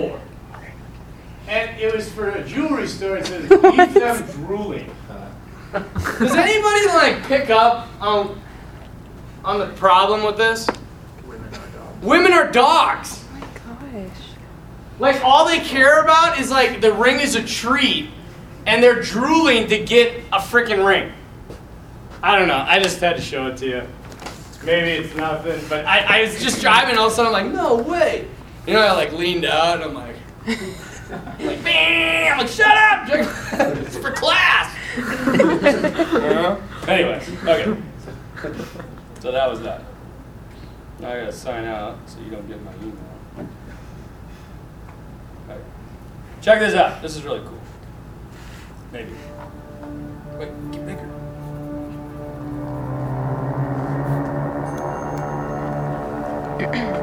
billboard. And it was for a jewelry store. It says, "Leave them drooling." Does anybody like pick up on on the problem with this? Women are dogs. Women are dogs. Oh my gosh. Like all they care about is like the ring is a treat, and they're drooling to get a freaking ring. I don't know. I just had to show it to you. Maybe it's nothing, but I, I was just driving. All of a sudden, I'm like, no way. You know, I like leaned out. And I'm like, I'm like, bam! I'm like, shut up! it's for class. uh-huh. Anyways, okay. So that was that. Now I gotta sign out so you don't get my email. Okay. Check this out. This is really cool. Maybe. Wait, get bigger. It's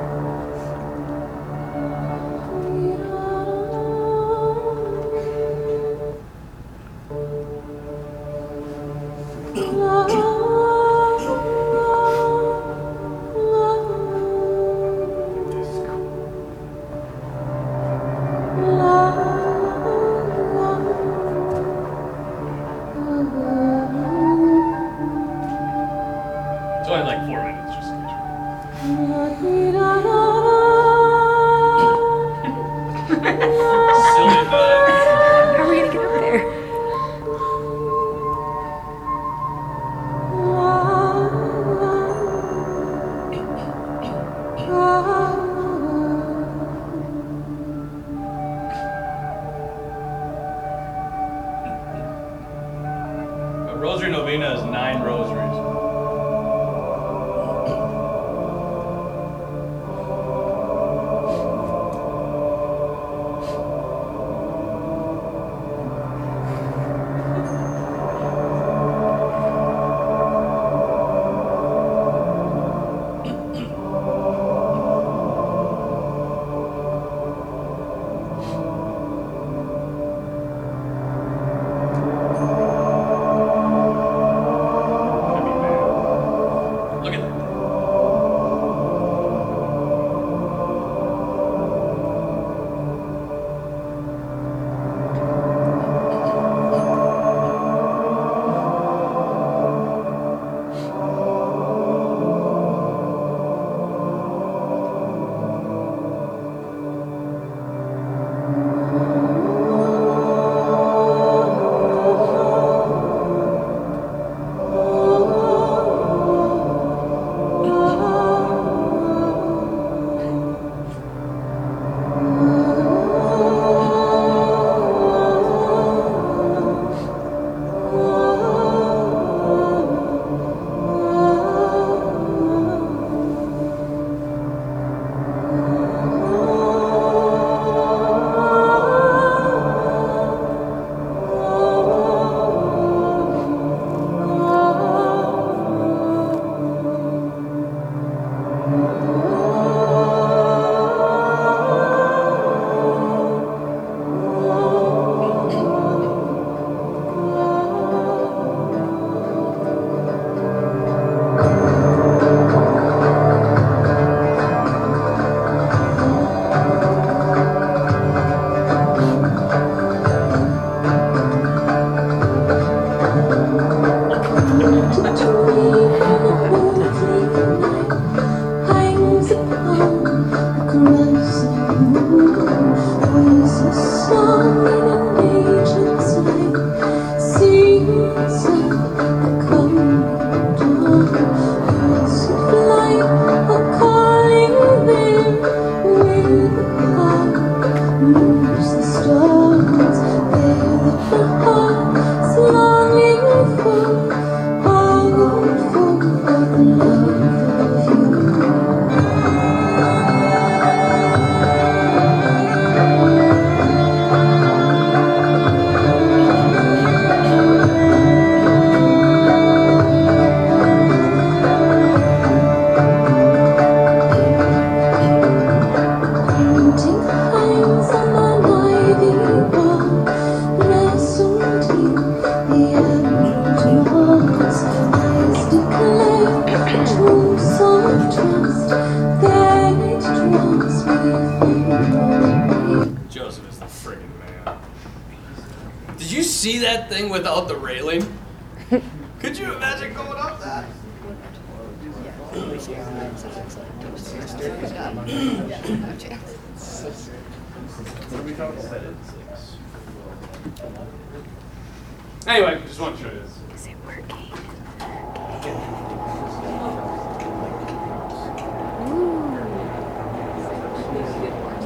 rosary novena is nine rosaries.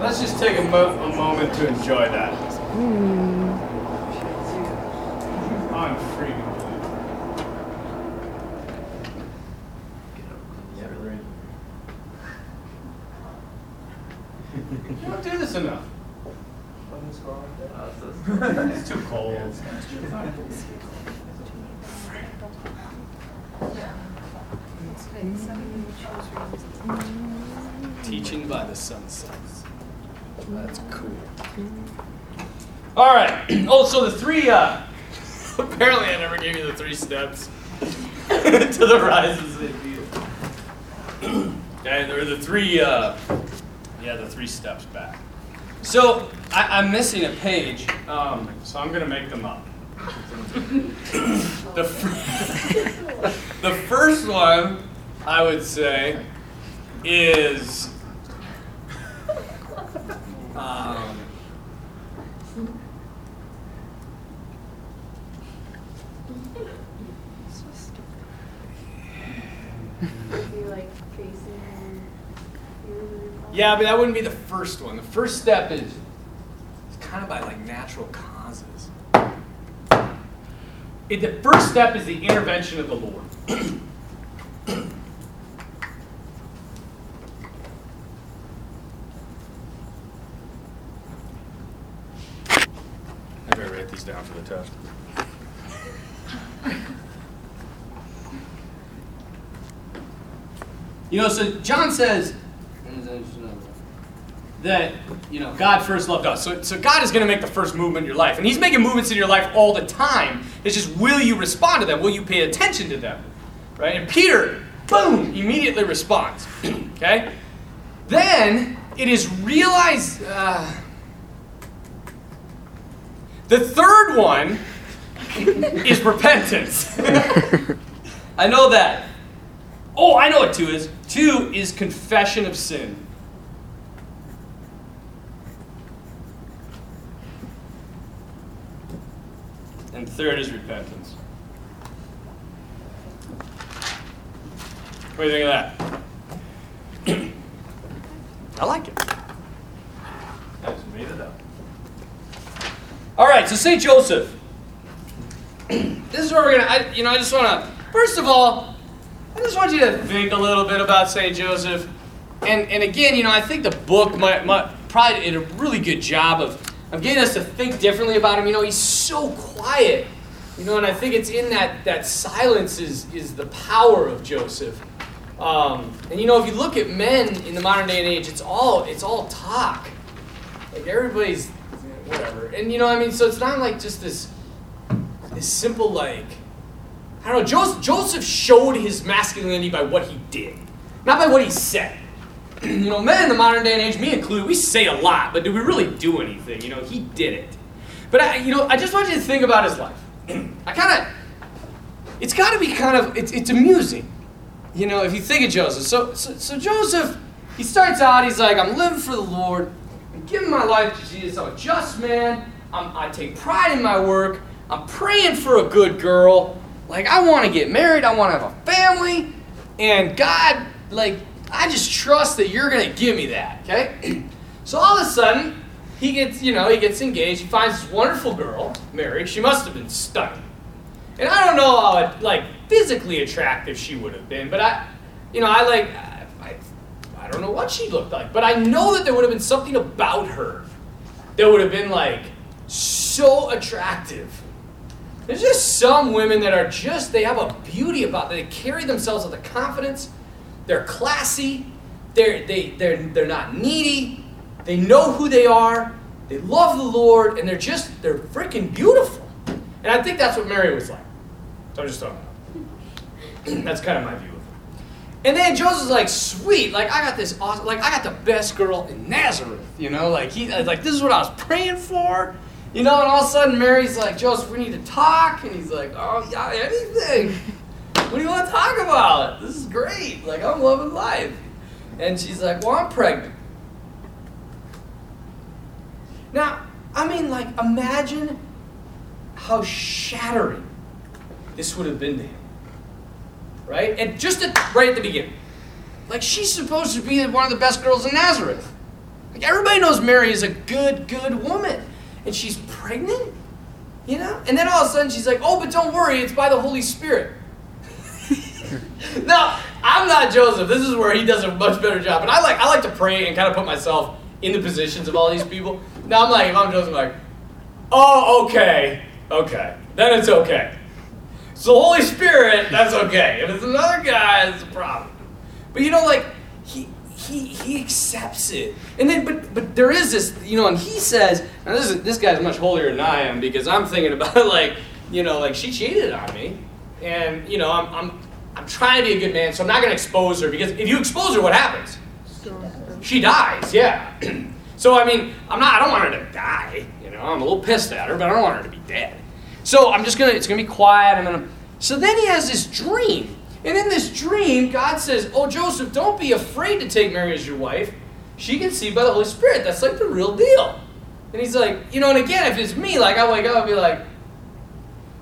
Let's just take a, mo- a moment to enjoy that. I'm freaking You don't do this enough. It's too cold. Teaching by the sunset. That's cool. All right. Oh, so the three. Uh, apparently, I never gave you the three steps to the rise of St. Okay, there the three. Uh, yeah, the three steps back. So I, I'm missing a page, um, so I'm gonna make them up. the, fir- the first one, I would say, is. Um, Be like facing your yeah, but that wouldn't be the first one. The first step is it's kind of by like natural causes. It, the first step is the intervention of the Lord. I better write these down for the test. You know, so John says that you know God first loved us. So, so God is going to make the first movement in your life, and He's making movements in your life all the time. It's just will you respond to them? Will you pay attention to them? Right? And Peter, boom, immediately responds. okay. Then it is realized. Uh, the third one is repentance. I know that. Oh, I know what two is. Two is confession of sin. And third is repentance. What do you think of that? I like it. I just made it up. All right, so St. Joseph. this is where we're gonna. You know, I just want to. First of all, I just want you to think a little bit about St. Joseph, and and again, you know, I think the book might, might probably did a really good job of of getting us to think differently about him. You know, he's so quiet. You know, and I think it's in that that silence is is the power of Joseph. Um, and you know, if you look at men in the modern day and age, it's all it's all talk. Like everybody's whatever. And you know, I mean, so it's not like just this this simple like I don't know. Joseph, showed his masculinity by what he did, not by what he said. you know, men in the modern day and age, me included, we say a lot, but do we really do anything? You know, he did it. But I, you know, I just want you to think about his life. I kind of, it's got to be kind of, it's, it's amusing. You know, if you think of Joseph. So, so, so Joseph, he starts out, he's like, I'm living for the Lord. I'm giving my life to Jesus. I'm a just man. I'm, I take pride in my work. I'm praying for a good girl. Like, I want to get married. I want to have a family. And God, like, I just trust that you're going to give me that, okay? so all of a sudden, he gets, you know, he gets engaged. He finds this wonderful girl, married. She must have been stunning. And I don't know how, like, physically attractive she would have been, but I, you know, I like, I, I, I don't know what she looked like, but I know that there would have been something about her that would have been, like, so attractive. There's just some women that are just, they have a beauty about them. They carry themselves with a confidence. They're classy. They're, they, they're, they're not needy. They know who they are. They love the Lord. And they're just, they're freaking beautiful. And I think that's what Mary was like. So I'm just talking about. That's kind of my view of it. And then Joseph's like, sweet, like I got this awesome, like I got the best girl in Nazareth, you know, like he, like this is what I was praying for, you know. And all of a sudden, Mary's like, Joseph, we need to talk, and he's like, oh yeah, anything. What do you want to talk about? This is great. Like I'm loving life. And she's like, well, I'm pregnant. Now, I mean, like, imagine how shattering this would have been to him. Right? And just at, right at the beginning. Like, she's supposed to be one of the best girls in Nazareth. Like, everybody knows Mary is a good, good woman. And she's pregnant? You know? And then all of a sudden she's like, oh, but don't worry, it's by the Holy Spirit. now, I'm not Joseph. This is where he does a much better job. And I like I like to pray and kind of put myself in the positions of all these people. Now I'm like, if I'm Joseph, I'm like, oh, okay, okay, then it's okay. So the Holy Spirit, that's okay. If it's another guy, it's a problem. But you know, like he he accepts it, and then but but there is this, you know, and he says, now this is this guy's much holier than I am because I'm thinking about it like, you know, like she cheated on me, and you know, I'm I'm I'm trying to be a good man, so I'm not going to expose her because if you expose her, what happens? She dies, yeah. so I mean, I'm not. I don't want her to die. You know, I'm a little pissed at her, but I don't want her to be dead. So I'm just gonna. It's gonna be quiet. I'm gonna. So then he has this dream, and in this dream, God says, "Oh Joseph, don't be afraid to take Mary as your wife. She conceived by the Holy Spirit. That's like the real deal." And he's like, you know, and again, if it's me, like I wake up and be like,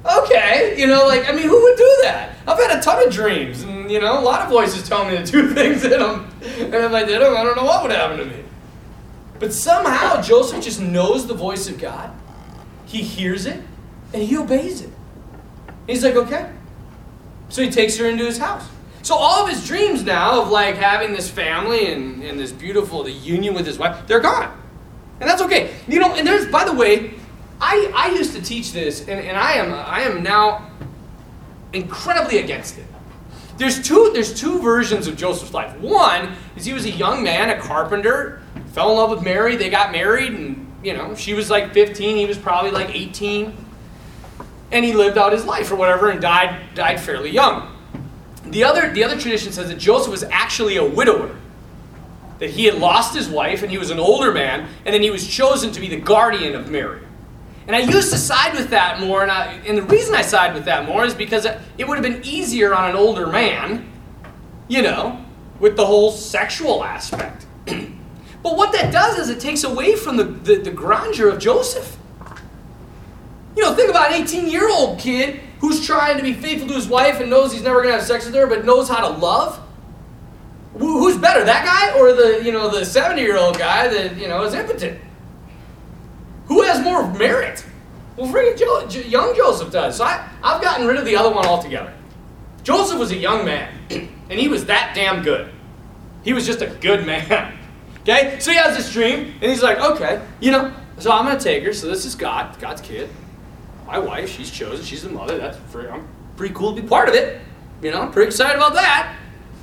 okay, you know, like I mean, who would do that? I've had a ton of dreams, and you know, a lot of voices tell me to do things in them, and if I did them, I don't know what would happen to me. But somehow Joseph just knows the voice of God. He hears it, and he obeys it. He's like, okay. So he takes her into his house. So all of his dreams now of like having this family and, and this beautiful the union with his wife, they're gone. And that's okay. You know, and there's by the way, I, I used to teach this, and, and I am I am now incredibly against it. There's two there's two versions of Joseph's life. One is he was a young man, a carpenter, fell in love with Mary, they got married, and you know, she was like 15, he was probably like 18. And he lived out his life or whatever and died died fairly young. The other the other tradition says that Joseph was actually a widower. That he had lost his wife and he was an older man, and then he was chosen to be the guardian of Mary. And I used to side with that more, and, I, and the reason I side with that more is because it would have been easier on an older man, you know, with the whole sexual aspect. but what that does is it takes away from the, the, the grandeur of Joseph. You know, think about an 18 year old kid who's trying to be faithful to his wife and knows he's never going to have sex with her, but knows how to love. Who's better, that guy or the you know the 70 year old guy that you know is impotent? Who has more merit? Well, freaking jo- young Joseph does. So I, I've gotten rid of the other one altogether. Joseph was a young man, and he was that damn good. He was just a good man. Okay? So he has this dream, and he's like, okay, you know, so I'm going to take her. So this is God, God's kid. My wife, she's chosen, she's the mother. That's pretty, I'm pretty cool to be part of it. You know, I'm pretty excited about that.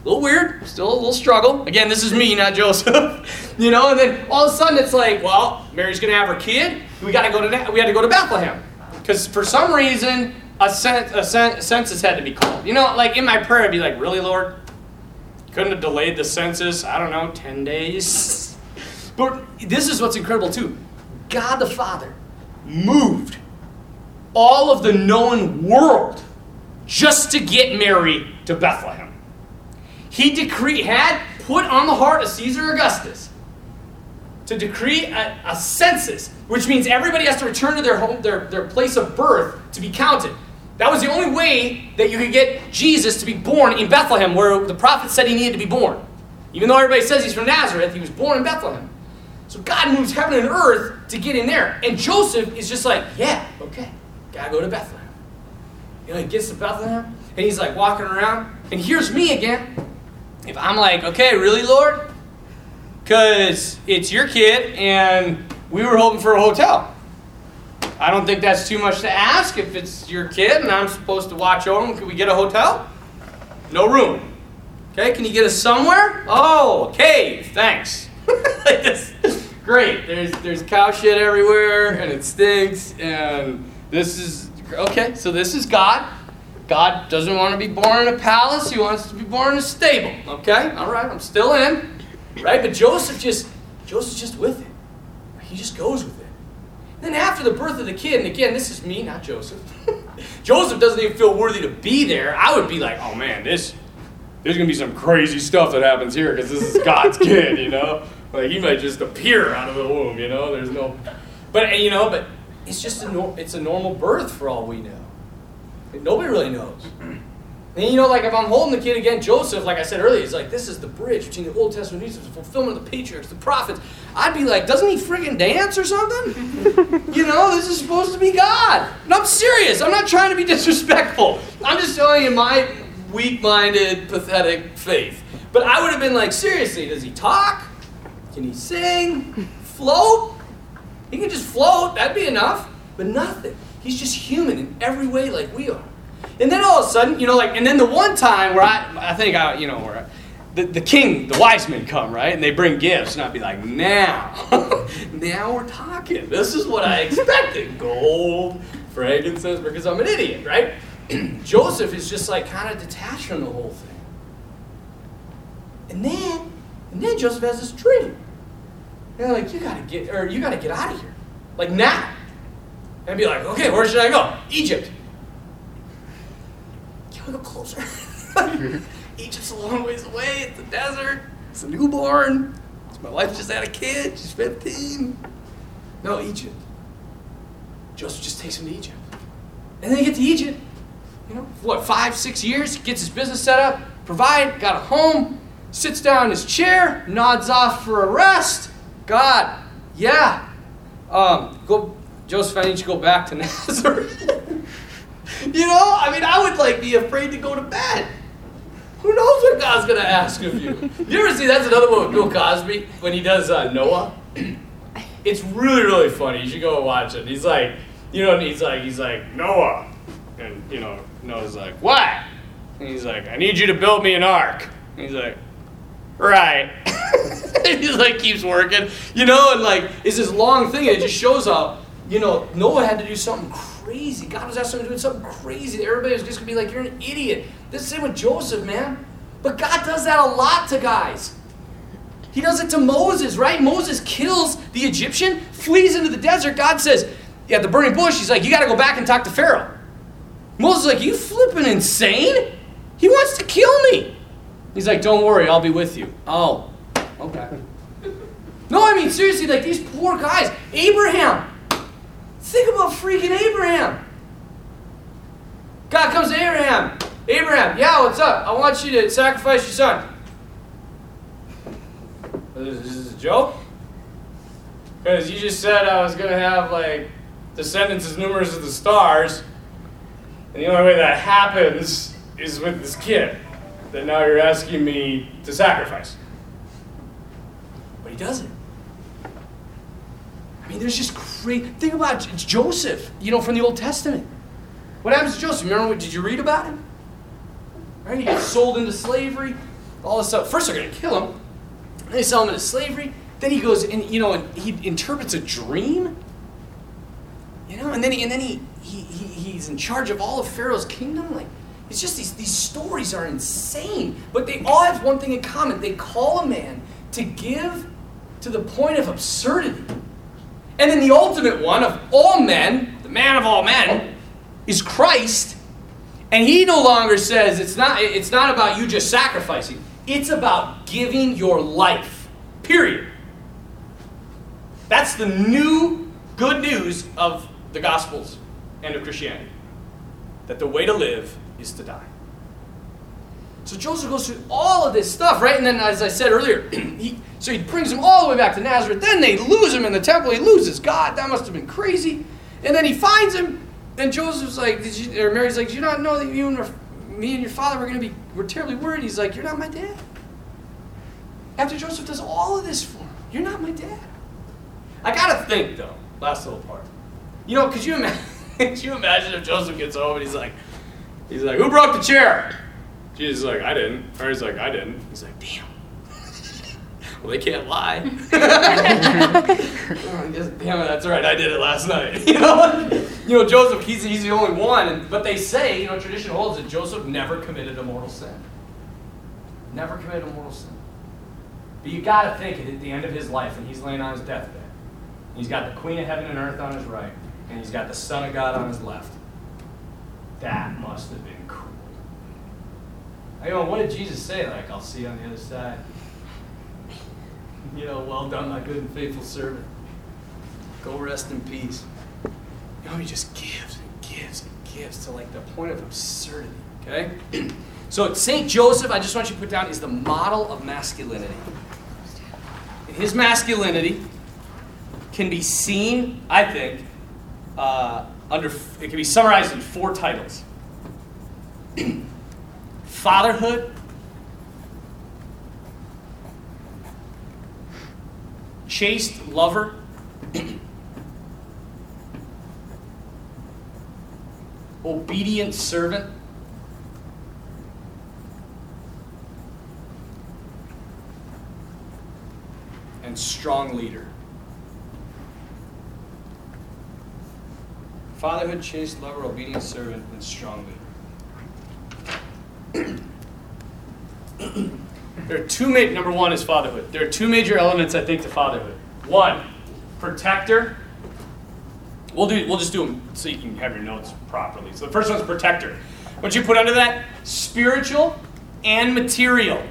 A little weird, still a little struggle. Again, this is me, not Joseph. you know, and then all of a sudden it's like, well, Mary's gonna have her kid. We gotta go to we had to go to Bethlehem because for some reason a, a cen- census had to be called. You know, like in my prayer, I'd be like, really, Lord? Couldn't have delayed the census. I don't know, ten days. but this is what's incredible too. God the Father moved all of the known world just to get Mary to Bethlehem he decree had put on the heart of Caesar Augustus to decree a, a, census, which means everybody has to return to their home, their, their place of birth to be counted. That was the only way that you could get Jesus to be born in Bethlehem, where the prophet said he needed to be born. Even though everybody says he's from Nazareth, he was born in Bethlehem. So God moves heaven and earth to get in there. And Joseph is just like, yeah, okay, gotta go to Bethlehem. You know, he gets to Bethlehem, and he's like walking around, and here's me again if I'm like, okay, really, Lord? Because it's your kid and we were hoping for a hotel. I don't think that's too much to ask if it's your kid and I'm supposed to watch over him. Can we get a hotel? No room. Okay, can you get us somewhere? Oh, cave, thanks. like this. Great. There's there's cow shit everywhere and it stinks and this is okay, so this is God. God doesn't want to be born in a palace, he wants to be born in a stable. Okay? All right, I'm still in. Right? But Joseph just Joseph's just with it. He just goes with it. Then after the birth of the kid, and again, this is me, not Joseph. Joseph doesn't even feel worthy to be there. I would be like, oh man, this there's gonna be some crazy stuff that happens here because this is God's kid, you know. Like he might just appear out of the womb, you know. There's no, but you know, but it's just a nor- it's a normal birth for all we know. Nobody really knows. And you know, like if I'm holding the kid again, Joseph, like I said earlier, he's like, this is the bridge between the Old Testament and New Testament, the fulfillment of the patriarchs, the prophets. I'd be like, doesn't he friggin' dance or something? you know, this is supposed to be God. And I'm serious. I'm not trying to be disrespectful. I'm just telling you my weak-minded, pathetic faith. But I would have been like, seriously, does he talk? Can he sing? Float? He can just float. That'd be enough. But nothing. He's just human in every way, like we are. And then all of a sudden, you know, like, and then the one time where I, I think I, you know, where the, the king, the wise men come, right? And they bring gifts, and I'd be like, now, now we're talking. This is what I expected. Gold, frankincense, because I'm an idiot, right? Joseph is just like kind of detached from the whole thing. And then, and then Joseph has this dream. And they're like, you gotta get, or you gotta get out of here. Like now. And be like, okay, where should I go? Egypt. Can we go closer? Egypt's a long ways away. It's a desert. It's a newborn. My wife just had a kid. She's 15. No, Egypt. Joseph just takes him to Egypt. And then they get to Egypt. You know, what, five, six years? Gets his business set up, provide, got a home, sits down in his chair, nods off for a rest. God, yeah. Um, go, Joseph, I need you to go back to Nazareth. you know, I mean, I would like be afraid to go to bed. Who knows what God's gonna ask of you? You ever see that's another one with Bill Cosby when he does uh, Noah? It's really really funny. You should go watch it. He's like, you know, he's like, he's like Noah, and you know, Noah's like, what? And he's like, I need you to build me an ark. And he's like, right. he like keeps working, you know, and like it's this long thing. And it just shows how you know Noah had to do something crazy. God was asking him to do something crazy. Everybody was just gonna be like, you're an idiot. This is same with Joseph, man. But God does that a lot to guys. He does it to Moses, right? Moses kills the Egyptian, flees into the desert. God says, yeah, the burning bush, he's like, you got to go back and talk to Pharaoh. Moses is like, you flipping insane? He wants to kill me. He's like, don't worry, I'll be with you. Oh, okay. No, I mean, seriously, like these poor guys. Abraham. Think about freaking Abraham. God comes to Abraham. Abraham, yeah, what's up? I want you to sacrifice your son. Is this a joke? Because you just said I was going to have, like, descendants as numerous as the stars. And the only way that happens is with this kid that now you're asking me to sacrifice. But he doesn't. I mean, there's just great. Think about J- Joseph, you know, from the Old Testament. What happens to Joseph? Remember, what, did you read about him? Right? He gets sold into slavery. All this stuff. First, they're going to kill him. Then they sell him into slavery. Then he goes and you know, and he interprets a dream. You know, and then he, and then he, he, he he's in charge of all of Pharaoh's kingdom. Like, it's just these these stories are insane, but they all have one thing in common. They call a man to give to the point of absurdity. And then the ultimate one of all men, the man of all men, is Christ. And he no longer says it's not it's not about you just sacrificing. It's about giving your life. Period. That's the new good news of the Gospels and of Christianity. That the way to live is to die. So Joseph goes through all of this stuff, right? And then, as I said earlier, he, so he brings him all the way back to Nazareth. Then they lose him in the temple. He loses God. That must have been crazy. And then he finds him. And Joseph's like, did you, or Mary's like, did you not know that you and me and your father were going to be, we're terribly worried? He's like, you're not my dad. After Joseph does all of this for him, you're not my dad. I gotta think though, last little part. You know, could you imagine? could you imagine if Joseph gets home and he's like, he's like, who broke the chair? Jesus is like, I didn't. Mary's like, I didn't. He's like, damn. well, they can't lie. oh, guess, damn it, that's right. I did it last night. You know? you know, Joseph, he's, he's the only one. And, but they say, you know, tradition holds that Joseph never committed a mortal sin. Never committed a mortal sin. But you got to think at the end of his life, and he's laying on his deathbed, he's got the Queen of Heaven and Earth on his right, and he's got the Son of God on his left. That must have been cool. I know, what did Jesus say? Like, I'll see you on the other side. You know, well done, my good and faithful servant. Go rest in peace. You know, he just gives and gives and gives to like the point of absurdity. Okay? so Saint Joseph, I just want you to put down, is the model of masculinity. His masculinity can be seen, I think, uh, under it can be summarized in four titles: fatherhood, chaste lover. obedient servant. And strong leader. Fatherhood, chaste lover, obedient servant, and strong leader. there are two major, number one is fatherhood. There are two major elements, I think, to fatherhood. One, protector. We'll do. We'll just do them so you can have your notes properly. So the first one's protector. What you put under that? Spiritual and material.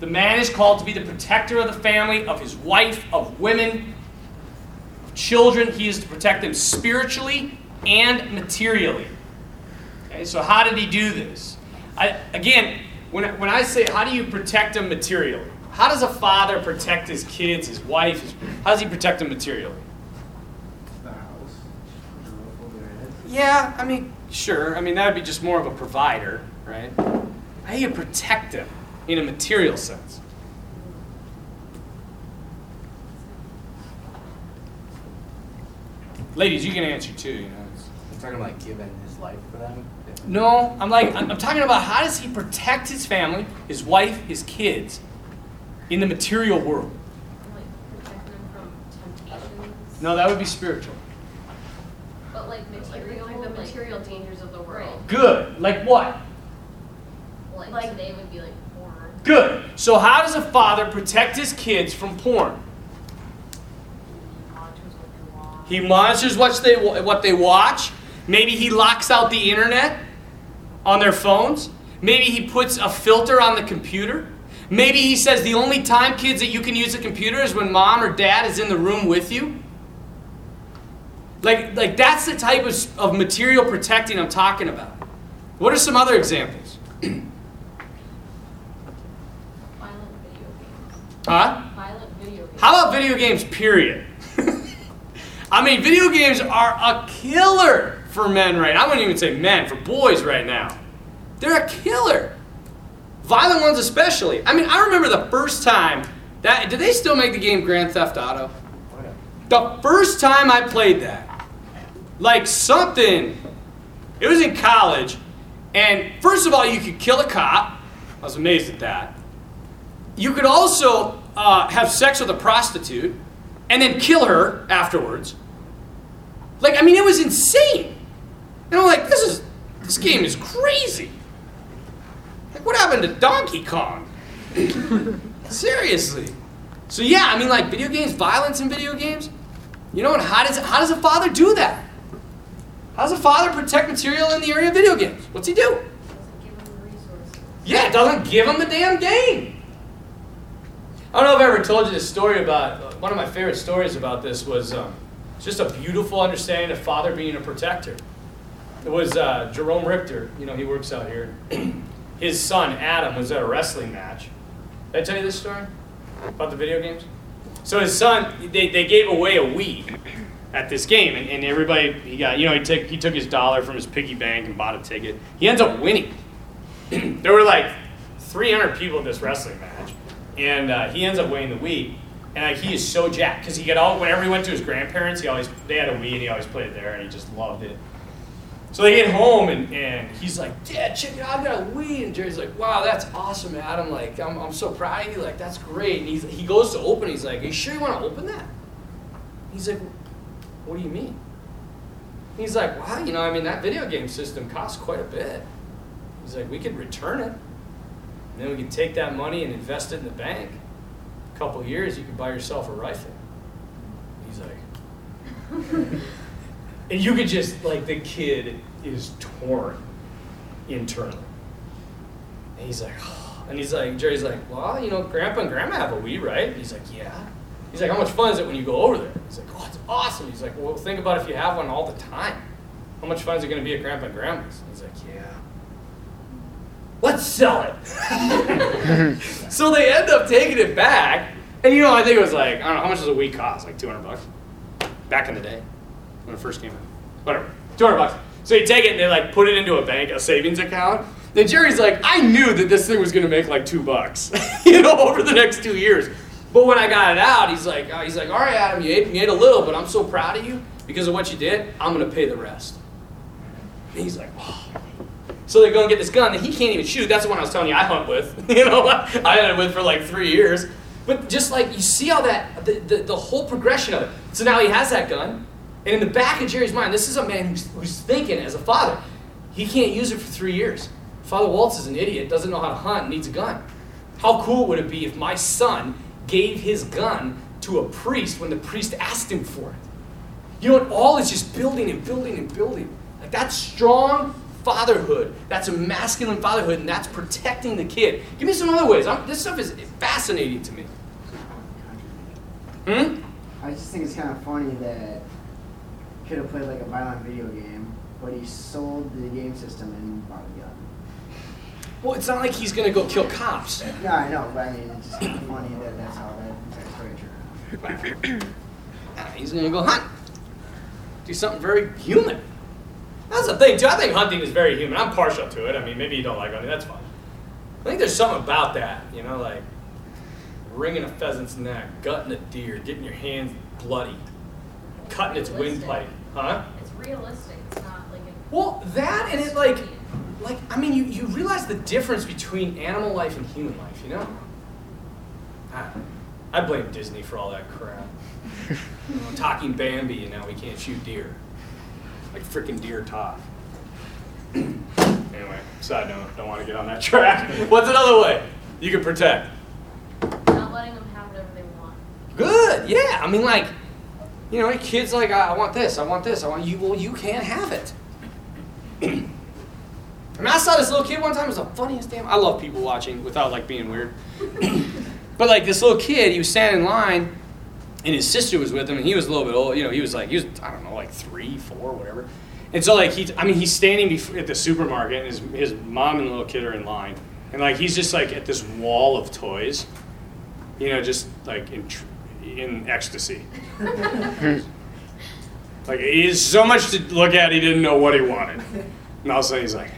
The man is called to be the protector of the family, of his wife, of women, children. He is to protect them spiritually and materially. Okay, so how did he do this? I, again, when, when I say how do you protect them materially? How does a father protect his kids, his wife? His, how does he protect them materially? The house. Yeah, I mean, sure. I mean, that would be just more of a provider, right? How do you protect them in a material sense? Ladies, you can answer too. You know. It's- You're talking about giving his life for them? No, I'm like I'm I'm talking about how does he protect his family, his wife, his kids, in the material world? Like protect them from temptations. No, that would be spiritual. But like material, like the material dangers of the world. Good. Like what? Like, Like- today would be like porn. Good. So how does a father protect his kids from porn? Monitors what they watch. He monitors what they what they watch. Maybe he locks out the internet on their phones. Maybe he puts a filter on the computer. Maybe he says the only time kids that you can use a computer is when mom or dad is in the room with you. Like like that's the type of, of material protecting I'm talking about. What are some other examples? Violent video games. Huh? Violent video games. How about video games, period? I mean, video games are a killer for men right I wouldn't even say men, for boys right now. They're a killer. Violent ones especially. I mean, I remember the first time that did they still make the game Grand Theft Auto? The first time I played that, like something, it was in college, and first of all, you could kill a cop. I was amazed at that. You could also uh, have sex with a prostitute and then kill her afterwards. Like, I mean, it was insane. And I'm like, this is this game is crazy. Like, what happened to Donkey Kong? Seriously. So yeah, I mean, like video games, violence in video games. You know, and how does how does a father do that? How does a father protect material in the area of video games? What's he do? Yeah, it doesn't give him the damn game. I don't know if I ever told you this story about one of my favorite stories about this was um, it's just a beautiful understanding of father being a protector. It was uh, Jerome Richter, you know, he works out here. His son Adam was at a wrestling match. Did I tell you this story about the video games? So his son, they, they gave away a Wii at this game, and, and everybody he got, you know, he took he took his dollar from his piggy bank and bought a ticket. He ends up winning. there were like 300 people at this wrestling match, and uh, he ends up winning the Wii. And like, he is so jacked because he got all whenever he went to his grandparents, he always they had a Wii and he always played there, and he just loved it. So they get home and, and he's like, Dad, check it out, I got a Wii. And Jerry's like, Wow, that's awesome, Adam. Like, I'm, I'm so proud of you. Like, that's great. And he's, he goes to open. He's like, Are you sure you want to open that? He's like, What do you mean? He's like, well, you know, I mean, that video game system costs quite a bit. He's like, we could return it. And then we can take that money and invest it in the bank. Couple years, you could buy yourself a rifle. He's like, and you could just, like, the kid is torn internally. And he's like, oh. and he's like, Jerry's like, well, you know, Grandpa and Grandma have a Wii, right? And he's like, yeah. He's like, how much fun is it when you go over there? He's like, oh, it's awesome. He's like, well, think about if you have one all the time. How much fun is it going to be at Grandpa and Grandma's? He's like, yeah. Let's sell it. so they end up taking it back. And you know, I think it was like, I don't know, how much does a Wii cost? Like 200 bucks? Back in the day when it first came out. Whatever. 200 bucks. So you take it and they like put it into a bank, a savings account. Then Jerry's like, I knew that this thing was going to make like two bucks, you know, over the next two years. But when I got it out, he's like, uh, he's like, all right, Adam, you ate, you ate a little, but I'm so proud of you because of what you did. I'm going to pay the rest. And he's like, oh. So they go and get this gun that he can't even shoot. That's the one I was telling you I hunt with. You know, I hunted with for like three years. But just like you see all that the, the, the whole progression of it. So now he has that gun, and in the back of Jerry's mind, this is a man who's, who's thinking as a father, he can't use it for three years. Father Waltz is an idiot, doesn't know how to hunt, needs a gun. How cool would it be if my son gave his gun to a priest when the priest asked him for it? You know, all is just building and building and building. Like that's strong fatherhood. That's a masculine fatherhood, and that's protecting the kid. Give me some other ways. I'm, this stuff is fascinating to me. Hmm? I just think it's kind of funny that could have played like a violent video game, but he sold the game system and bought a gun. Well, it's not like he's gonna go kill cops. No, I know, but I mean, it's just funny that that's how that entire story turned out. Ah, He's gonna go hunt. Do something very human. That's the thing, too. I think hunting is very human. I'm partial to it. I mean, maybe you don't like hunting. That's fine. I think there's something about that, you know, like wringing a pheasant's neck, gutting a deer, getting your hands bloody, cutting its windpipe. Huh? It's realistic, it's not like a. Well, that and it like, like I mean, you, you realize the difference between animal life and human life, you know? I, I blame Disney for all that crap. You know, talking Bambi, and now we can't shoot deer. Like freaking deer talk. anyway, side note, don't want to get on that track. What's another way you can protect? Not letting them have whatever they want. Good, yeah. I mean, like, you know, kids like, I, I want this, I want this, I want you. Well, you can't have it. I mean, I saw this little kid one time. It was the funniest damn. I love people watching without like being weird. but like this little kid, he was standing in line, and his sister was with him, and he was a little bit old. You know, he was like he was I don't know like three, four, whatever. And so like he, I mean, he's standing at the supermarket, and his his mom and little kid are in line, and like he's just like at this wall of toys, you know, just like in in ecstasy. like he's so much to look at, he didn't know what he wanted. And all of a sudden he's like,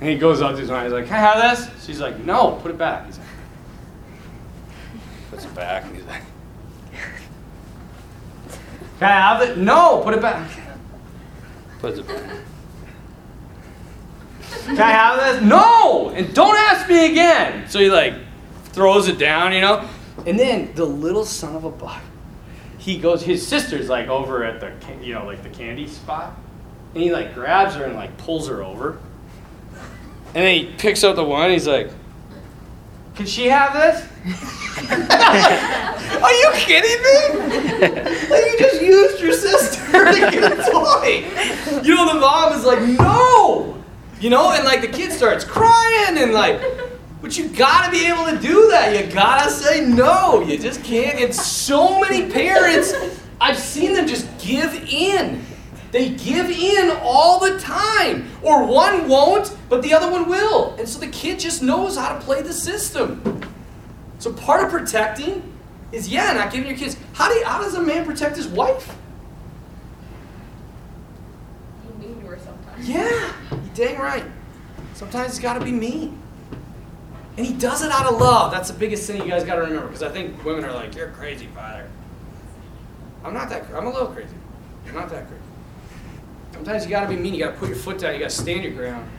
and he goes up to his wife, he's like, Can I have this? She's like, No, put it back. He's puts it back, and he's like, Can I have it? No, put it back. Puts it back. Can I have this? No! And don't ask me again. So he like throws it down, you know? And then the little son of a buck, he goes, his sister's like over at the, you know, like the candy spot. And he like grabs her and like pulls her over. And then he picks up the one, he's like, Can she have this? Are you kidding me? Like you just used your sister to get a toy. You know, the mom is like, no! You know, and like the kid starts crying and like, but you gotta be able to do that. You gotta say no. You just can't. And so many parents, I've seen them just give in. They give in all the time. Or one won't, but the other one will. And so the kid just knows how to play the system. So part of protecting is, yeah, not giving your kids. How, do you, how does a man protect his wife? You mean to her sometimes. Yeah, you dang right. Sometimes it's got to be mean. And he does it out of love. That's the biggest thing you guys got to remember because I think women are like, you're crazy, father. I'm not that crazy. I'm a little crazy. I'm not that crazy. Sometimes you got to be mean. You got to put your foot down. You got to stand your ground.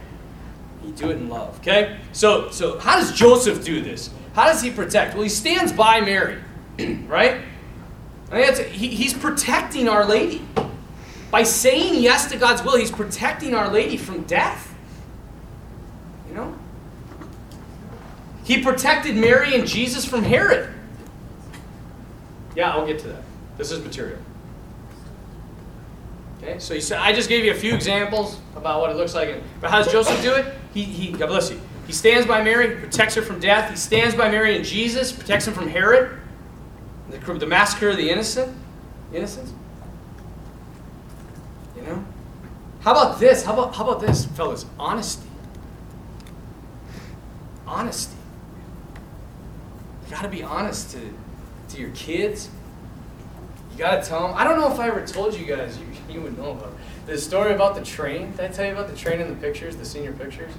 You do it in love, okay? So, so how does Joseph do this? How does he protect? Well, he stands by Mary, right? I mean, that's, he, he's protecting Our Lady. By saying yes to God's will, he's protecting Our Lady from death. You know? He protected Mary and Jesus from Herod. Yeah, I'll get to that. This is material. Okay, so you said I just gave you a few examples about what it looks like. But how does Joseph do it? He, he God bless you. He stands by Mary, protects her from death. He stands by Mary and Jesus, protects him from Herod, the, the massacre of the innocent, innocents. You know. How about this? How about how about this, fellas? Honesty. Honesty. You got to be honest to to your kids. Gotta tell them. I don't know if I ever told you guys. You, you would know about the story about the train. Did I tell you about the train in the pictures, the senior pictures?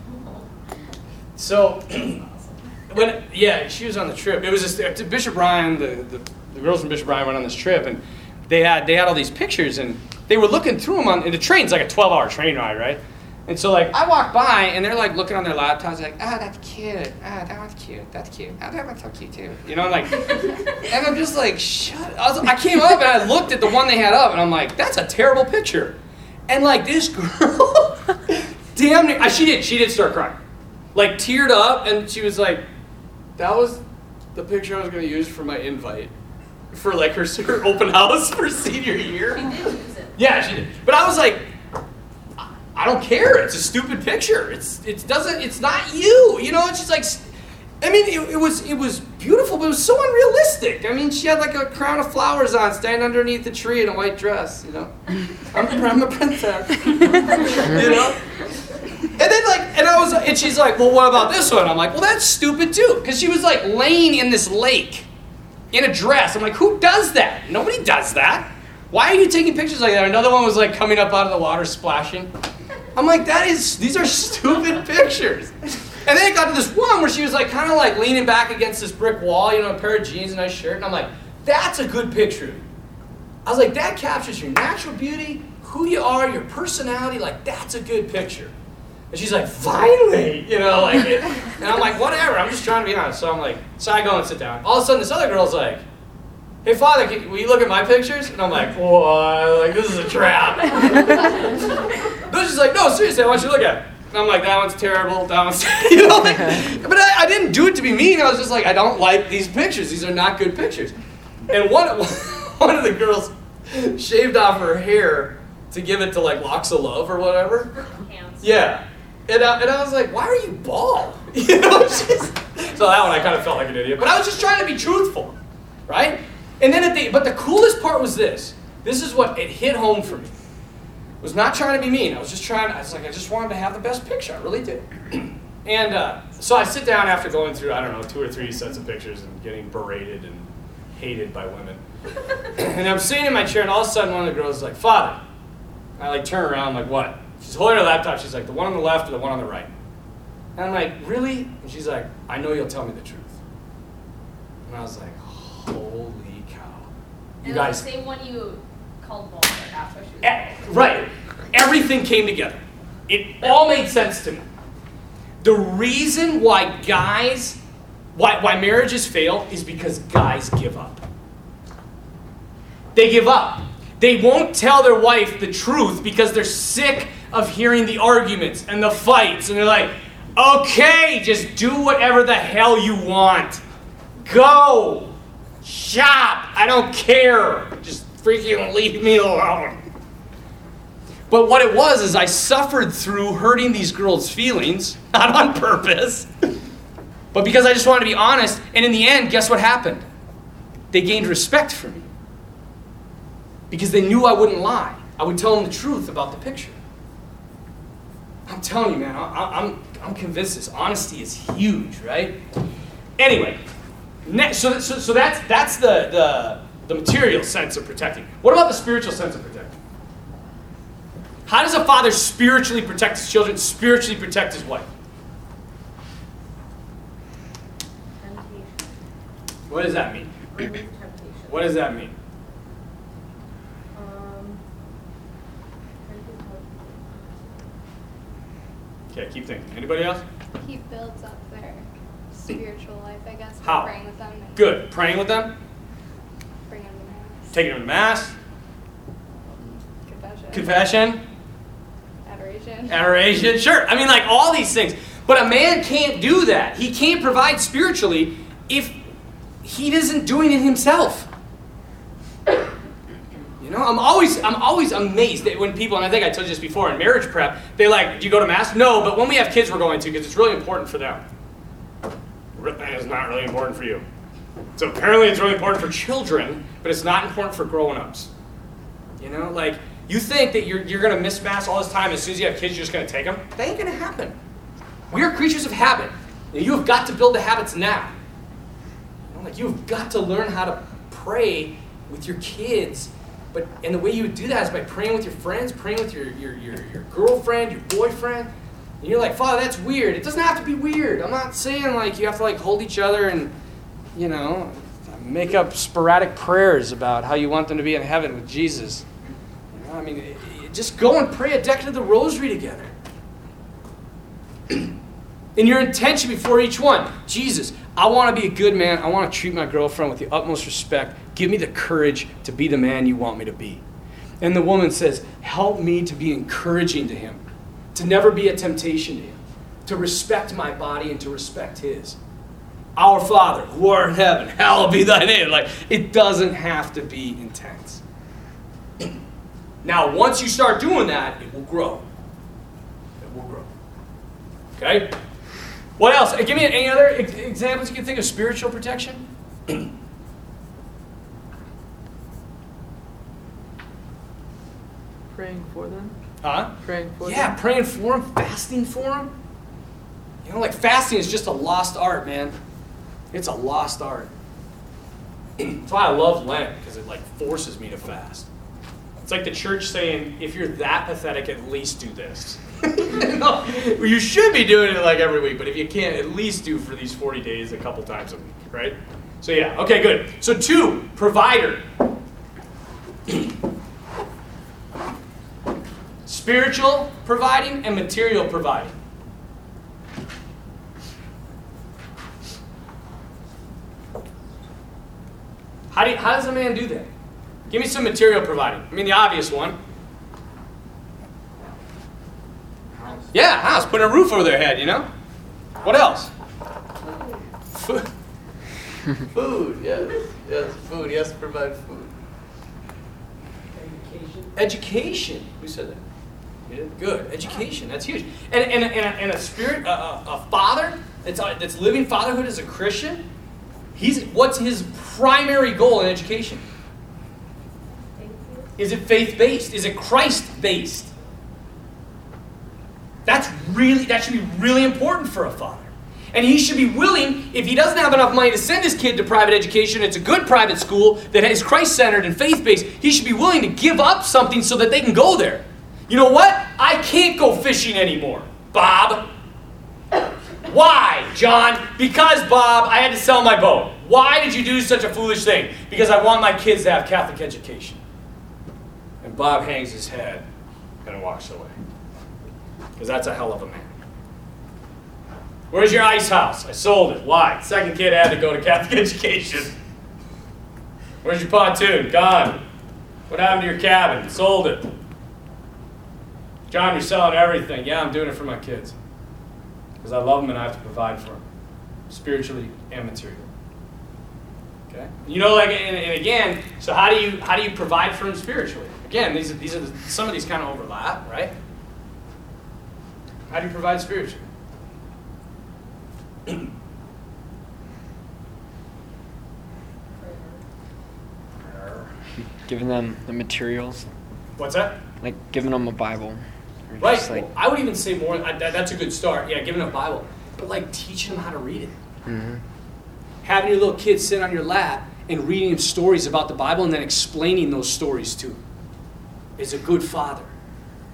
So, when yeah, she was on the trip. It was just uh, Bishop Ryan. The, the the girls from Bishop Ryan went on this trip, and they had they had all these pictures, and they were looking through them on. And the train's like a twelve hour train ride, right? And so like I walk by and they're like looking on their laptops like, ah, that's cute. Ah, that one's cute. That's cute. Ah, that one's so cute too. You know, like, and I'm just like, shut. I, was, I came up and I looked at the one they had up and I'm like, that's a terrible picture. And like this girl, damn near, she did. She did start crying, like teared up, and she was like, that was the picture I was gonna use for my invite, for like her, her open house for senior year. She did use it. Yeah, she did. But I was like, I- don't care. It's a stupid picture. It's it doesn't. It's not you. You know. It's just like, I mean, it, it was it was beautiful, but it was so unrealistic. I mean, she had like a crown of flowers on, standing underneath the tree in a white dress. You know, I'm, I'm a princess. you know. And then like, and I was, and she's like, well, what about this one? I'm like, well, that's stupid too, because she was like laying in this lake in a dress. I'm like, who does that? Nobody does that. Why are you taking pictures like that? Another one was like coming up out of the water splashing. I'm like, that is, these are stupid pictures. And then it got to this one where she was like kind of like leaning back against this brick wall, you know, a pair of jeans, and a nice shirt. And I'm like, that's a good picture. I was like, that captures your natural beauty, who you are, your personality. Like, that's a good picture. And she's like, finally, you know, like, it, and I'm like, whatever. I'm just trying to be honest. So I'm like, so I go and sit down. All of a sudden, this other girl's like, hey, father, can, will you look at my pictures? And I'm like, whoa, like this is a trap. no, she's like, no, seriously, I want you to look at it. And I'm like, that one's terrible. That one's, you know, like, but I, I didn't do it to be mean. I was just like, I don't like these pictures. These are not good pictures. And one, one of the girls shaved off her hair to give it to like locks of love or whatever. Hands. Yeah. And I, and I was like, why are you bald? You know, she's, so that one I kind of felt like an idiot. But I was just trying to be truthful, right? And then at the, but the coolest part was this. This is what it hit home for me. I was not trying to be mean. I was just trying, I was like, I just wanted to have the best picture. I really did. and uh, so I sit down after going through, I don't know, two or three sets of pictures and getting berated and hated by women. and I'm sitting in my chair, and all of a sudden one of the girls is like, Father. I like turn around, I'm like, what? She's holding her laptop. She's like, the one on the left or the one on the right? And I'm like, really? And she's like, I know you'll tell me the truth. And I was like, holy. You And guys, the same one you called. That's what she was. Eh, right. Everything came together. It all made sense to me. The reason why guys, why, why marriages fail is because guys give up. They give up. They won't tell their wife the truth because they're sick of hearing the arguments and the fights. And they're like, okay, just do whatever the hell you want. Go. Shop. I don't care. Just freaking leave me alone. But what it was is I suffered through hurting these girls' feelings, not on purpose, but because I just wanted to be honest. And in the end, guess what happened? They gained respect for me because they knew I wouldn't lie. I would tell them the truth about the picture. I'm telling you, man, I, I- I'm, I'm convinced this honesty is huge, right? Anyway, next, so, so, so that's, that's the, the, the material sense of protecting. What about the spiritual sense of protecting? How does a father spiritually protect his children, spiritually protect his wife? Temptation. What does that mean? What does that mean? Um, trying to think how- Okay, keep thinking. Anybody else? He builds up their spiritual life, I guess, How? praying with them Good. Praying with them, bringing them to mass. taking them to mass. Confession. Confession, Adoration. adoration, sure. I mean, like all these things. But a man can't do that. He can't provide spiritually if he isn't doing it himself. You know, I'm always I'm always amazed that when people, and I think I told you this before in marriage prep, they like, do you go to mass? No, but when we have kids, we're going to because it's really important for them. It's not really important for you. So apparently, it's really important for children, but it's not important for grown-ups. You know, like you think that you're you're gonna miss mass all this time. As soon as you have kids, you're just gonna take them. That ain't gonna happen. We are creatures of habit. And you have got to build the habits now. You know, like you've got to learn how to pray with your kids. But and the way you would do that is by praying with your friends, praying with your your, your, your girlfriend, your boyfriend. And you're like, Father, that's weird. It doesn't have to be weird. I'm not saying like you have to like hold each other and, you know, make up sporadic prayers about how you want them to be in heaven with Jesus. You know, I mean, it- just go and pray a decade of the rosary together. In your intention before each one, Jesus, I want to be a good man. I want to treat my girlfriend with the utmost respect. Give me the courage to be the man you want me to be. And the woman says, Help me to be encouraging to him, to never be a temptation to him, to respect my body and to respect his. Our Father, who art in heaven, hallowed be thy name. Like, it doesn't have to be intense. Now, once you start doing that, it will grow. It will grow. Okay? What else? Give me any other examples you can think of spiritual protection? Praying for them. Huh? Praying for Yeah, them. praying for them, fasting for them. You know, like fasting is just a lost art, man. It's a lost art. That's why I love Lent because it like forces me to fast. It's like the church saying, if you're that pathetic, at least do this. no, well, you should be doing it like every week, but if you can't, at least do for these 40 days a couple times a week, right? So yeah, okay, good. So two, provider. Spiritual providing and material providing. How, do you, how does a man do that? Give me some material providing. I mean, the obvious one. House. Yeah, house, putting a roof over their head, you know? What else? Food. food, yes. Yes, food. He has to provide food. Education. Education. Who said that? Good. Education. That's huge. And, and, and, a, and a spirit, a, a, father that's, uh, that's living fatherhood as a Christian, he's, what's his primary goal in education? Is it faith based? Is it Christ based? That's really that should be really important for a father. And he should be willing, if he doesn't have enough money to send his kid to private education, it's a good private school that is Christ centered and faith based, he should be willing to give up something so that they can go there. You know what? I can't go fishing anymore, Bob. Why, John? Because, Bob, I had to sell my boat. Why did you do such a foolish thing? Because I want my kids to have Catholic education. And Bob hangs his head and walks away. Because that's a hell of a man. Where's your ice house? I sold it. Why? Second kid had to go to Catholic education. Where's your pontoon? Gone. What happened to your cabin? Sold it. John, you're selling everything. Yeah, I'm doing it for my kids. Because I love them and I have to provide for them, spiritually and materially. Okay? You know, like, and, and again, so how do you how do you provide for them spiritually? Again, these are these are the, some of these kind of overlap, right? How do you provide spiritually? Giving them the materials, What's that? like giving them a Bible. Or Right. just like, well, I would even say more. I, that, that's a good start. Yeah, giving them a Bible, but like teaching them how to read it. mhm. Having your little kids sit on your lap and reading them stories about the Bible and then explaining those stories to them is a good father.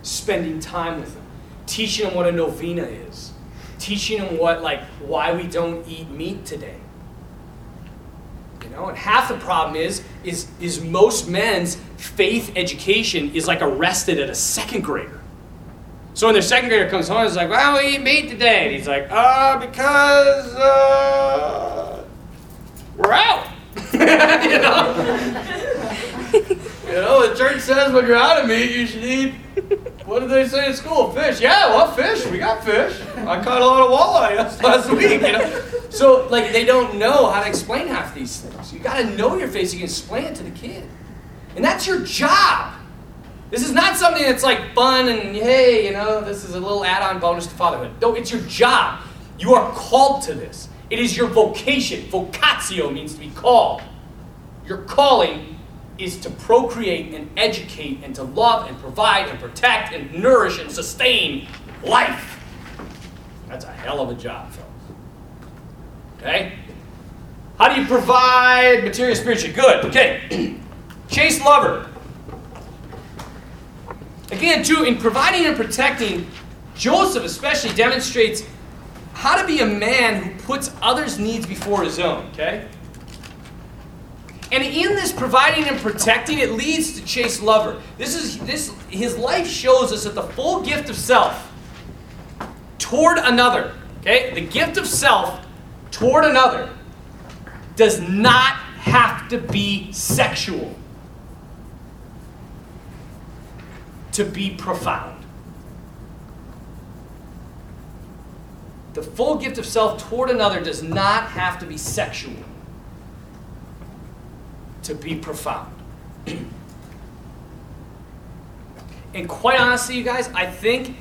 Spending time with them, teaching them what a novena is, teaching them what like why we don't eat meat today. You know, and half the problem is is is most men's faith education is like arrested at a second grader. So when their second grader comes home, it's like, "Why don't we eat meat today," and he's like, "Uh, because uh, we're out." you know. You know, the church says when you're out of meat, you should eat. What did they say in school? Fish. Yeah, well, fish. We got fish. I caught a lot of walleye last week. You know, so like they don't know how to explain half these things. You got to know your face. You can explain it to the kid, and that's your job. This is not something that's like fun and hey, you know, this is a little add-on bonus to fatherhood. No, it's your job. You are called to this. It is your vocation. Vocatio means to be called. Your calling is to procreate and educate and to love and provide and protect and nourish and sustain life. That's a hell of a job, fellas. Okay? How do you provide material spiritually? Good. Okay. Chaste lover. Again, too, in providing and protecting, Joseph especially demonstrates how to be a man who puts others' needs before his own, okay? And in this providing and protecting, it leads to chaste lover. This is this his life shows us that the full gift of self toward another, okay? The gift of self toward another does not have to be sexual to be profound. The full gift of self toward another does not have to be sexual to be profound. and quite honestly, you guys, I think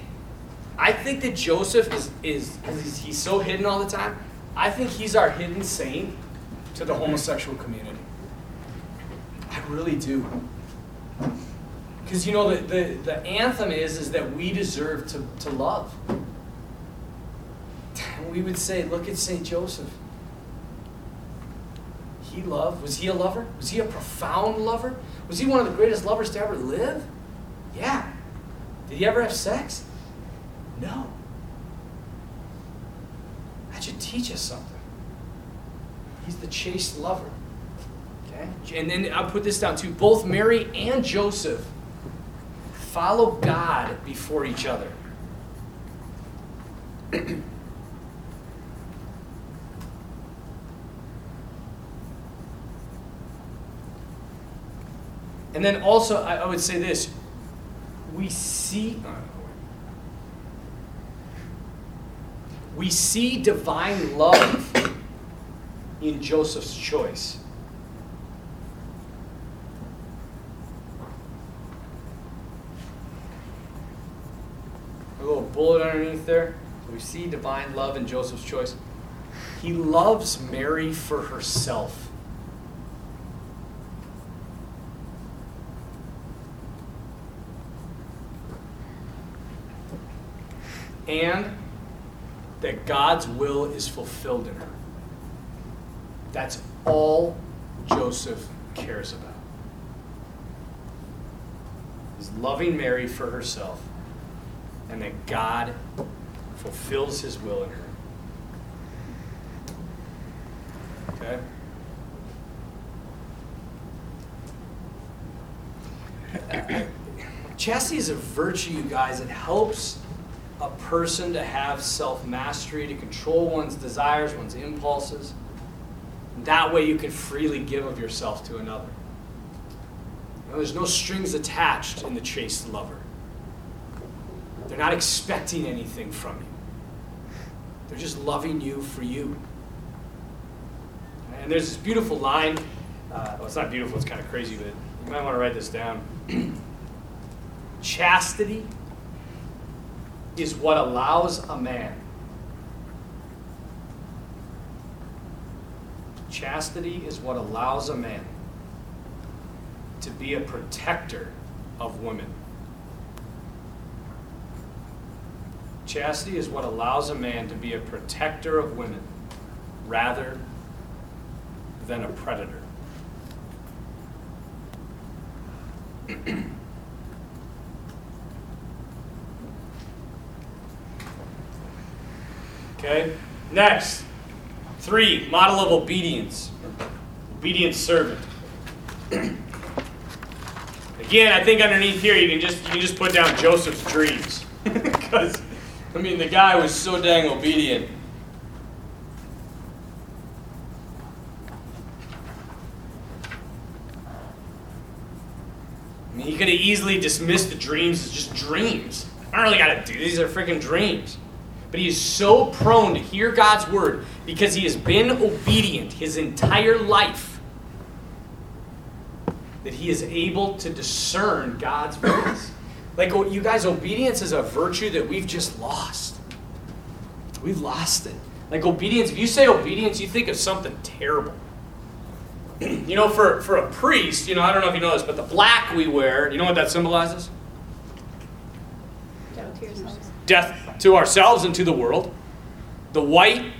I think that Joseph is is he's, he's so hidden all the time. I think he's our hidden saint to the homosexual community. I really do. Because you know the, the, the anthem is is that we deserve to, to love. We would say, look at Saint Joseph. He loved. Was he a lover? Was he a profound lover? Was he one of the greatest lovers to ever live? Yeah. Did he ever have sex? No. That should teach us something. He's the chaste lover. Okay? And then I'll put this down too. Both Mary and Joseph follow God before each other. and then also, I, would say this we see. We see divine love in Joseph's choice. Bullet underneath there. We see divine love in Joseph's choice. He loves Mary for herself. And that God's will is fulfilled in her. That's all Joseph cares about. Is loving Mary for herself and that God fulfills his will in her. Okay? Chastity is a virtue, you guys. It helps a person to have self mastery, to control one's desires, one's impulses. That way you can freely give of yourself to another. There's no strings attached in the chaste lover. They're not expecting anything from you. They're just loving you for you. And there's this beautiful line. Uh, well, it's not beautiful, it's kind of crazy, but you might want to write this down. Chastity is what allows a man. Chastity is what allows a man to be a protector of women. Chastity is what allows a man to be a protector of women rather than a predator. okay? Next, three, model of obedience. Obedient servant. Again, I think underneath here you can just you can just put down Joseph's dreams. Because I mean the guy was so dang obedient. I mean, he could have easily dismissed the dreams as just dreams. I don't really got to do these; are freaking dreams. But he is so prone to hear God's word because he has been obedient his entire life that he is able to discern God's voice. Like, oh, you guys, obedience is a virtue that we've just lost. We've lost it. Like, obedience, if you say obedience, you think of something terrible. you know, for, for a priest, you know, I don't know if you know this, but the black we wear, you know what that symbolizes? Down to. Death to ourselves and to the world. The white,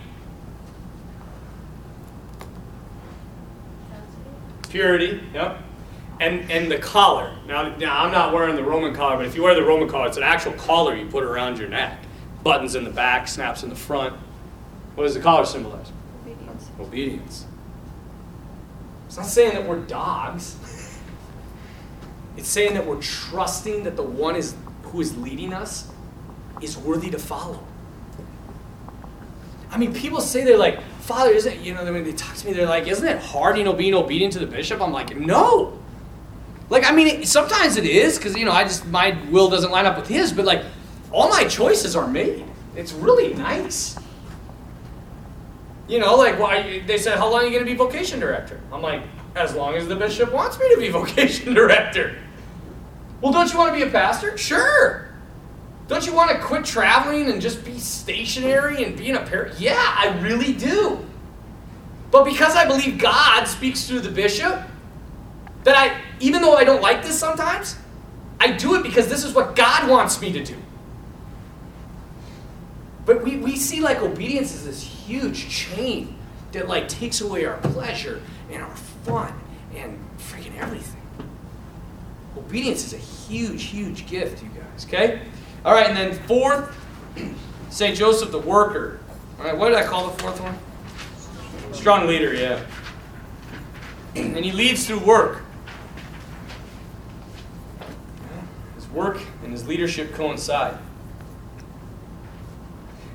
purity, yep. And, and the collar. Now, now, I'm not wearing the Roman collar, but if you wear the Roman collar, it's an actual collar you put around your neck. Buttons in the back, snaps in the front. What does the collar symbolize? Obedience. Obedience. It's not saying that we're dogs. It's saying that we're trusting that the one is who is leading us is worthy to follow. I mean, people say they're like, Father, isn't you know when they talk to me, they're like, isn't it hard, you know, being obedient to the bishop? I'm like, no. Like, I mean, it, sometimes it is because you know I just my will doesn't line up with his, but like, all my choices are made. It's really nice. You know, like why they said, how long are you going to be vocation director? I'm like, as long as the bishop wants me to be vocation director. Well, don't you want to be a pastor? Sure. Don't you want to quit traveling and just be stationary and being a parent? Yeah, I really do. But because I believe God speaks through the bishop, that I, even though I don't like this sometimes, I do it because this is what God wants me to do. But we, we see like obedience is this huge chain that like takes away our pleasure and our fun and freaking everything. Obedience is a huge, huge gift, you guys, okay? All right, and then fourth, St. Joseph the worker. All right, what did I call the fourth one? Strong leader, yeah. And he leads through work. Work and his leadership coincide.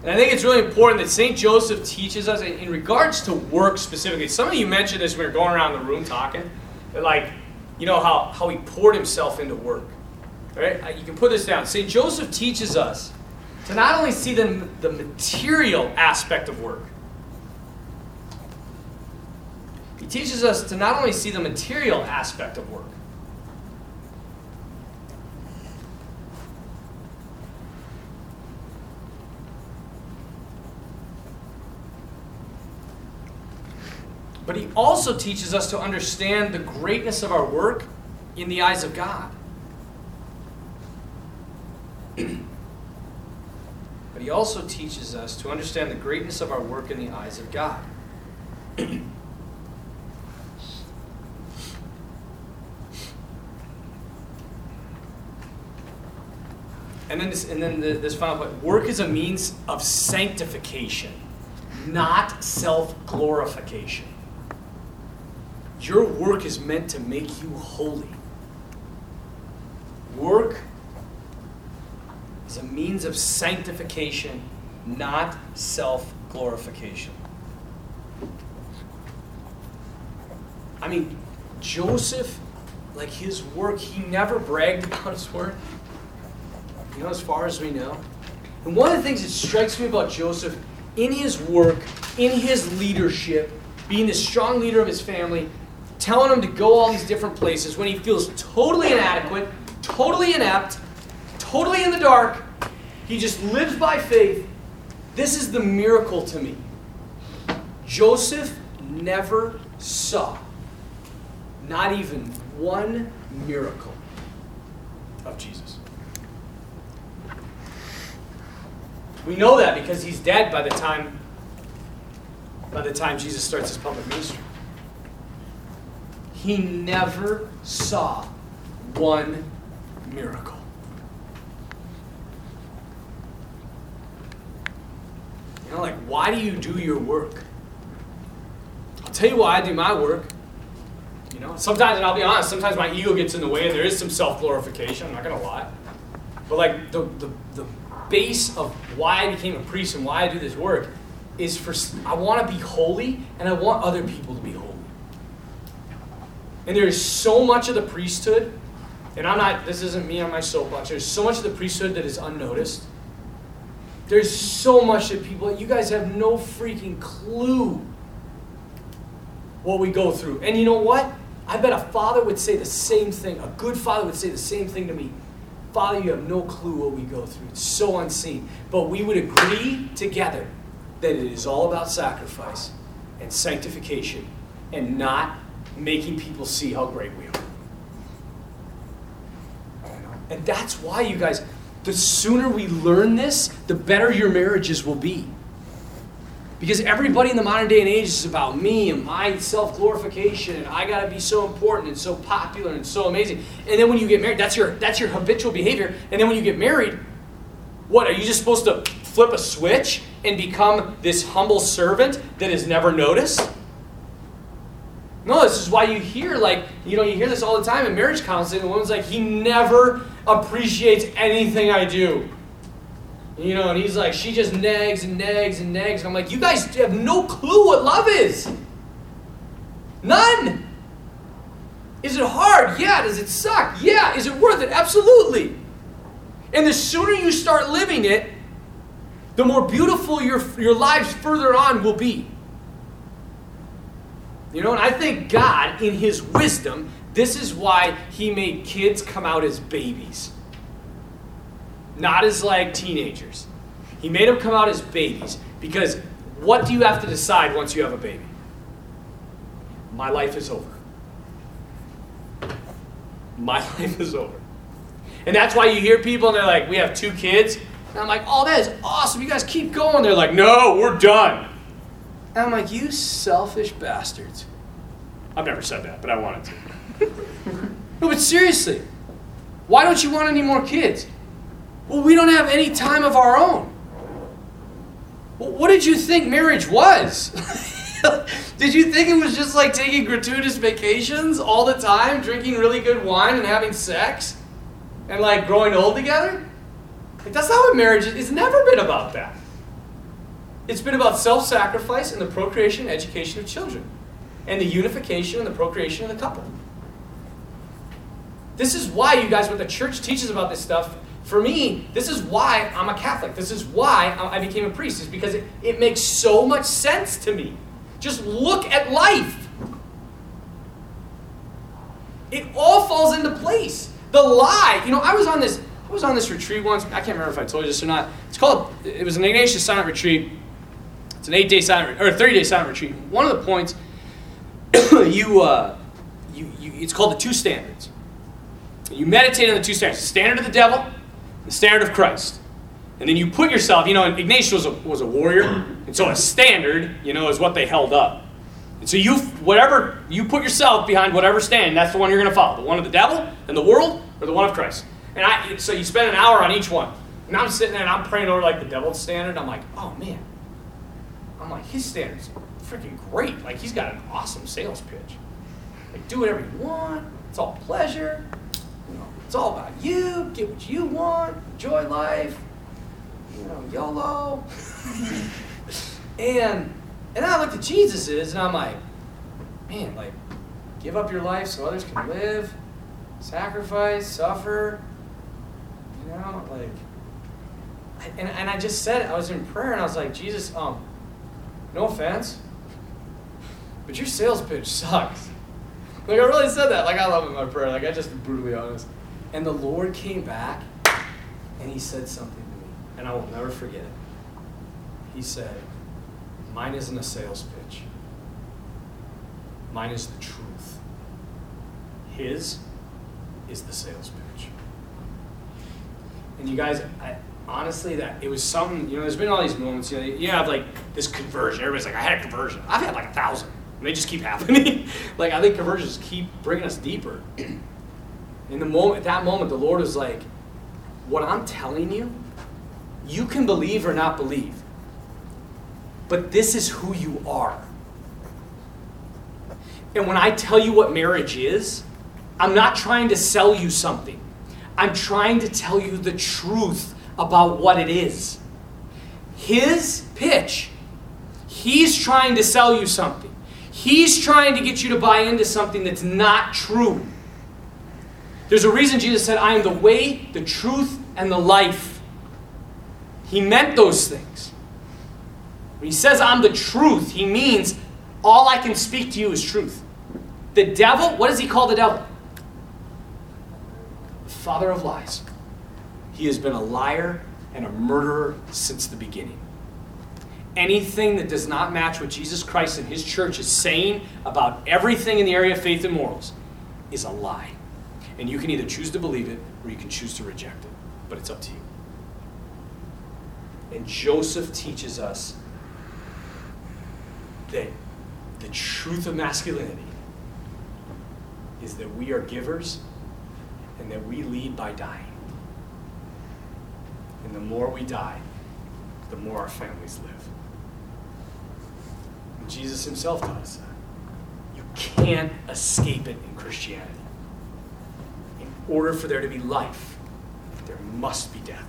And I think it's really important that St. Joseph teaches us in, in regards to work specifically. Some of you mentioned this when we were going around the room talking. Like, you know, how, how he poured himself into work. Right? You can put this down. St. Joseph teaches us to not only see the, the material aspect of work, he teaches us to not only see the material aspect of work, but he also teaches us to understand the greatness of our work in the eyes of God. but he also teaches us to understand the greatness of our work in the eyes of God. and then this, and then the, this final point: work is a means of sanctification, not self-glorification. Your work is meant to make you holy. Work is a means of sanctification, not self glorification. I mean, Joseph, like his work, he never bragged about his work. You know, as far as we know. And one of the things that strikes me about Joseph, in his work, in his leadership, being the strong leader of his family, telling him to go all these different places when he feels totally inadequate, totally inept, totally in the dark. He just lives by faith. This is the miracle to me. Joseph never saw not even one miracle of Jesus. We know that because he's dead by the time by the time Jesus starts his public ministry. He never saw one miracle. You know, like, why do you do your work? I'll tell you why I do my work. You know, sometimes, and I'll be honest, sometimes my ego gets in the way and there is some self glorification, I'm not going to lie. But, like, the, the, the base of why I became a priest and why I do this work is for I want to be holy and I want other people to be holy. And there is so much of the priesthood and I'm not, this isn't me on my soapbox, there's so much of the priesthood that is unnoticed. There's so much that people, you guys have no freaking clue what we go through. And you know what? I bet a father would say the same thing. A good father would say the same thing to me. Father, you have no clue what we go through. It's so unseen. But we would agree together that it is all about sacrifice and sanctification and not making people see how great we are. And that's why, you guys, the sooner we learn this, the better your marriages will be. Because everybody in the modern day and age is about me and my self glorification, and I gotta be so important and so popular and so amazing. And then when you get married, that's your that's your habitual behavior. And then when you get married, what are you just supposed to flip a switch and become this humble servant that is never noticed? No, this is why you hear like you know you hear this all the time in marriage counseling. The woman's like, he never appreciates anything I do. You know, and he's like, she just nags and nags and nags. I'm like, you guys have no clue what love is. None. Is it hard? Yeah. Does it suck? Yeah. Is it worth it? Absolutely. And the sooner you start living it, the more beautiful your, your lives further on will be. You know, and I think God, in His wisdom, this is why He made kids come out as babies not as like teenagers. He made them come out as babies because what do you have to decide once you have a baby? My life is over. My life is over. And that's why you hear people and they're like, we have two kids. And I'm like, oh, that is awesome. You guys keep going. They're like, no, we're done. And I'm like, you selfish bastards. I've never said that, but I wanted to. no, but seriously, why don't you want any more kids? Well, we don't have any time of our own. Well, what did you think marriage was? did you think it was just like taking gratuitous vacations all the time, drinking really good wine and having sex? And like growing old together? Like, that's not what marriage is. It's never been about that. It's been about self sacrifice and the procreation and education of children, and the unification and the procreation of the couple. This is why you guys, what the church teaches about this stuff, for me, this is why I'm a Catholic. This is why I became a priest, is because it, it makes so much sense to me. Just look at life. It all falls into place. The lie, you know, I was on this, I was on this retreat once. I can't remember if I told you this or not. It's called, it was an Ignatius silent retreat. It's an eight-day silent, or a 30-day silent retreat. One of the points, you, uh, you, you, it's called the two standards. You meditate on the two standards: the standard of the devil the standard of Christ. And then you put yourself, you know, Ignatius was a, was a warrior, and so a standard, you know, is what they held up. And so you, whatever, you put yourself behind whatever stand, that's the one you're going to follow. The one of the devil and the world, or the one of Christ. And I, so you spend an hour on each one. And I'm sitting there and I'm praying over like the devil's standard. I'm like, oh man. I'm like, his standard's freaking great. Like he's got an awesome sales pitch. Like do whatever you want. It's all pleasure. It's all about you. Get what you want. Enjoy life. You know, YOLO. and and I looked at Jesus's and I'm like, man, like, give up your life so others can live, sacrifice, suffer. You know, like, and, and I just said, I was in prayer and I was like, Jesus, um, no offense, but your sales pitch sucks. Like I really said that. Like I love in my prayer. Like I just brutally honest. And the Lord came back and he said something to me, and I will never forget it. He said, Mine isn't a sales pitch, mine is the truth. His is the sales pitch. And you guys, I, honestly, that it was something, you know, there's been all these moments, you know, you have like this conversion. Everybody's like, I had a conversion. I've had like a thousand. And they just keep happening. like, I think conversions keep bringing us deeper. In the moment, at that moment, the Lord is like, what I'm telling you, you can believe or not believe. But this is who you are. And when I tell you what marriage is, I'm not trying to sell you something. I'm trying to tell you the truth about what it is. His pitch, he's trying to sell you something. He's trying to get you to buy into something that's not true. There's a reason Jesus said, I am the way, the truth, and the life. He meant those things. When he says, I'm the truth, he means all I can speak to you is truth. The devil, what does he call the devil? The Father of lies. He has been a liar and a murderer since the beginning. Anything that does not match what Jesus Christ and his church is saying about everything in the area of faith and morals is a lie. And you can either choose to believe it or you can choose to reject it. But it's up to you. And Joseph teaches us that the truth of masculinity is that we are givers and that we lead by dying. And the more we die, the more our families live. And Jesus himself taught us that. You can't escape it in Christianity. In order for there to be life, there must be death.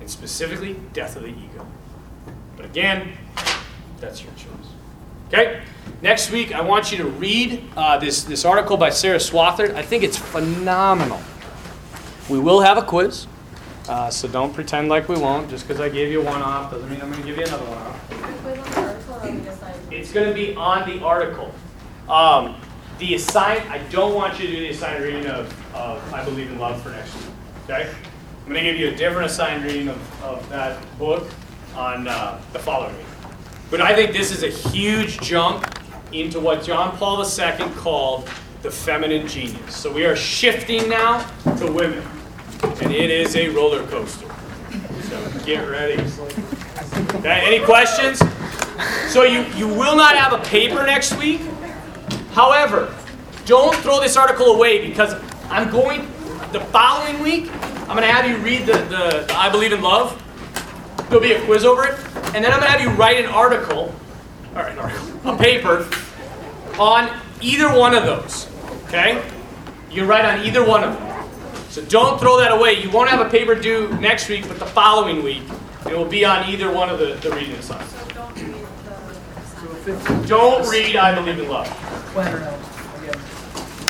And specifically, death of the ego. But again, that's your choice. Okay? Next week, I want you to read uh, this, this article by Sarah Swafford. I think it's phenomenal. We will have a quiz, uh, so don't pretend like we won't. Just because I gave you one off doesn't mean I'm going to give you another one off. It's going to be on the article. Um, the assign, I don't want you to do the assigned reading of, of I Believe in Love for next week. Okay? I'm going to give you a different assigned reading of, of that book on uh, the following week. But I think this is a huge jump into what John Paul II called the feminine genius. So we are shifting now to women. And it is a roller coaster. So get ready. Any questions? So you, you will not have a paper next week. However, don't throw this article away because I'm going, the following week, I'm going to have you read the, the, the I Believe in Love. There'll be a quiz over it. And then I'm going to have you write an article, or an article, a paper, on either one of those. Okay? You write on either one of them. So don't throw that away. You won't have a paper due next week, but the following week, it will be on either one of the, the reading assignments. So don't read I Believe in Love.